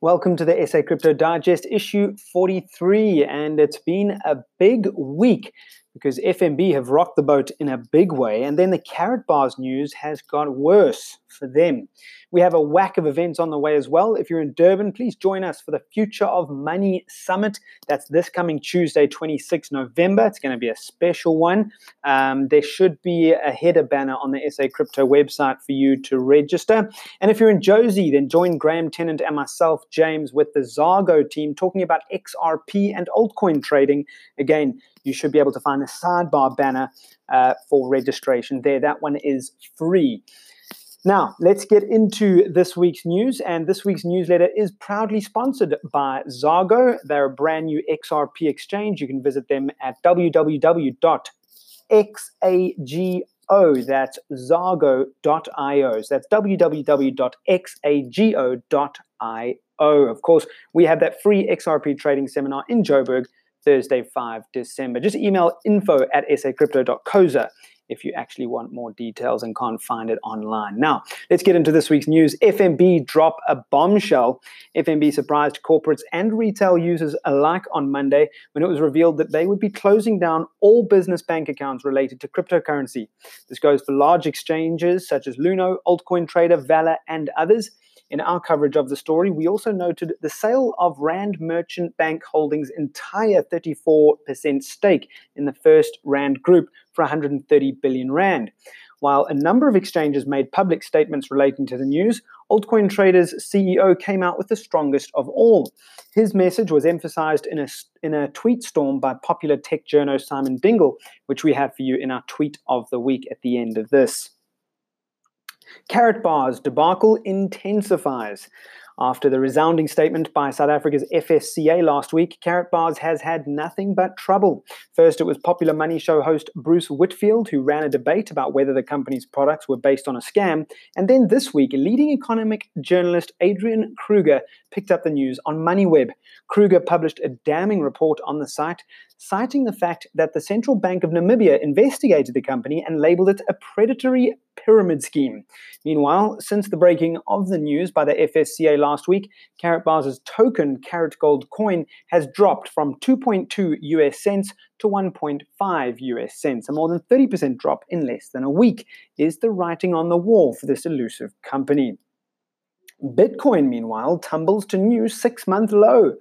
Welcome to the SA Crypto Digest issue 43, and it's been a big week because FNB have rocked the boat in a big way, and then the Karatbars news has got worse for them. We have a whack of events on the way as well. If you're in Durban, please join us for the Future of Money Summit. That's this coming Tuesday, 26 November. It's going to be a special one. Um, there should be a header banner on the SA Crypto website for you to register. And if you're in Jozi, then join Graham Tennant and myself, James, with the Xago team talking about XRP and altcoin trading. Again, you should be able to find a sidebar banner uh, for registration there. That one is free. Now, let's get into this week's news. And this week's newsletter is proudly sponsored by Xago. They're a brand new XRP exchange. You can visit them at www.xago. That's xago.io. So that's www.xago.io. Of course, we have that free XRP trading seminar in Joburg Thursday, 5 December. Just email info at sacrypto.coza if you actually want more details and can't find it online. Now, let's get into this week's news. FNB drop a bombshell. FNB surprised corporates and retail users alike on Monday when it was revealed that they would be closing down all business bank accounts related to cryptocurrency. This goes for large exchanges such as Luno, Altcoin Trader, VALR, and others. In our coverage of the story, we also noted the sale of Rand Merchant Bank Holdings' entire 34% stake in the FirstRand Group for 130 billion Rand. While a number of exchanges made public statements relating to the news, Altcoin Trader's CEO came out with the strongest of all. His message was emphasized in a, in a tweet storm by popular tech journo Simon Dingle, which we have for you in our tweet of the week at the end of this. Karatbars debacle intensifies. After the resounding statement by South Africa's FSCA last week, Karatbars has had nothing but trouble. First, it was popular money show host Bruce Whitfield who ran a debate about whether the company's products were based on a scam. And then this week, leading economic journalist Adrian Kruger picked up the news on MoneyWeb. Kruger published a damning report on the site, citing the fact that the Central Bank of Namibia investigated the company and labeled it a predatory pyramid scheme. Meanwhile, since the breaking of the news by the FSCA last week, Karatbars' token Karat Gold coin has dropped from 2.2 US cents to 1.5 US cents. A more than 30% drop in less than a week is the writing on the wall for this elusive company. Bitcoin, meanwhile, tumbles to new six month low.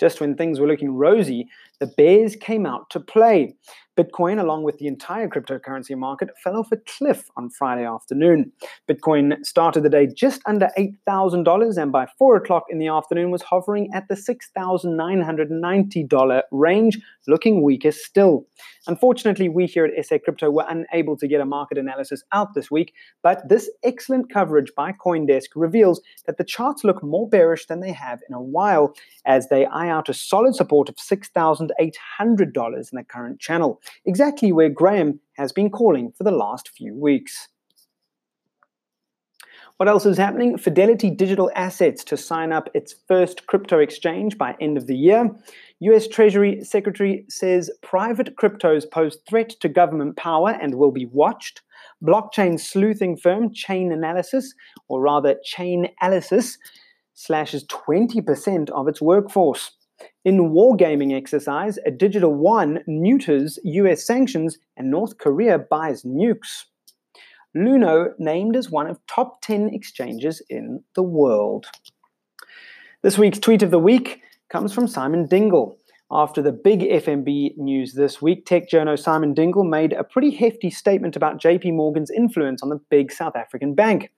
Just when things were looking rosy, the bears came out to play. Bitcoin, along with the entire cryptocurrency market, fell off a cliff on Friday afternoon. Bitcoin started the day just under $8,000 and by 4 o'clock in the afternoon was hovering at the $6,990 range, looking weaker still. Unfortunately, we here at SA Crypto were unable to get a market analysis out this week, but this excellent coverage by Coindesk reveals that the charts look more bearish than they have in a while as they eye out a solid support of $6,800 in the current channel exactly where Graham has been calling for the last few weeks. What else is happening? Fidelity Digital Assets to sign up its first crypto exchange by end of the year. US Treasury Secretary says private cryptos pose threat to government power and will be watched. Blockchain sleuthing firm Chain Analysis, or rather Chainalysis, slashes 20% of its workforce. In wargaming exercise, a Digital Yuan neuters US sanctions and North Korea buys nukes. Luno named as one of top 10 exchanges in the world. This week's tweet of the week comes from Simon Dingle. After the big FNB news this week, tech journo Simon Dingle made a pretty hefty statement about JP Morgan's influence on the big South African bank.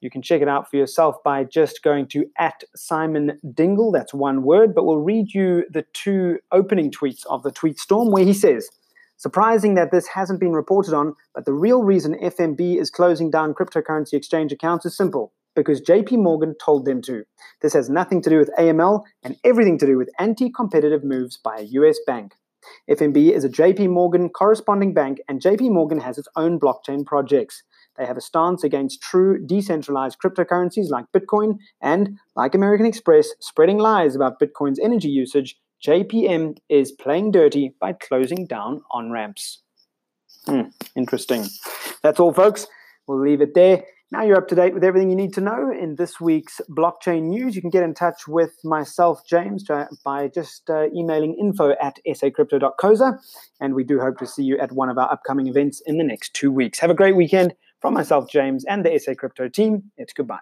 You can check it out for yourself by just going to at Simon Dingle. That's one word, but we'll read you the two opening tweets of the tweet storm where he says, Surprising that this hasn't been reported on, but the real reason FNB is closing down cryptocurrency exchange accounts is simple because JP Morgan told them to. This has nothing to do with AML and everything to do with anti competitive moves by a US bank. FNB is a JP Morgan corresponding bank, and JP Morgan has its own blockchain projects. They have a stance against true decentralized cryptocurrencies like Bitcoin and, like American Express, spreading lies about Bitcoin's energy usage. JPM is playing dirty by closing down on ramps. Hmm, interesting. That's all, folks. We'll leave it there. Now you're up to date with everything you need to know in this week's blockchain news. You can get in touch with myself, James, by just uh, emailing info at sacrypto.coza. And we do hope to see you at one of our upcoming events in the next two weeks. Have a great weekend. From myself, James, and the SA Crypto team, it's goodbye.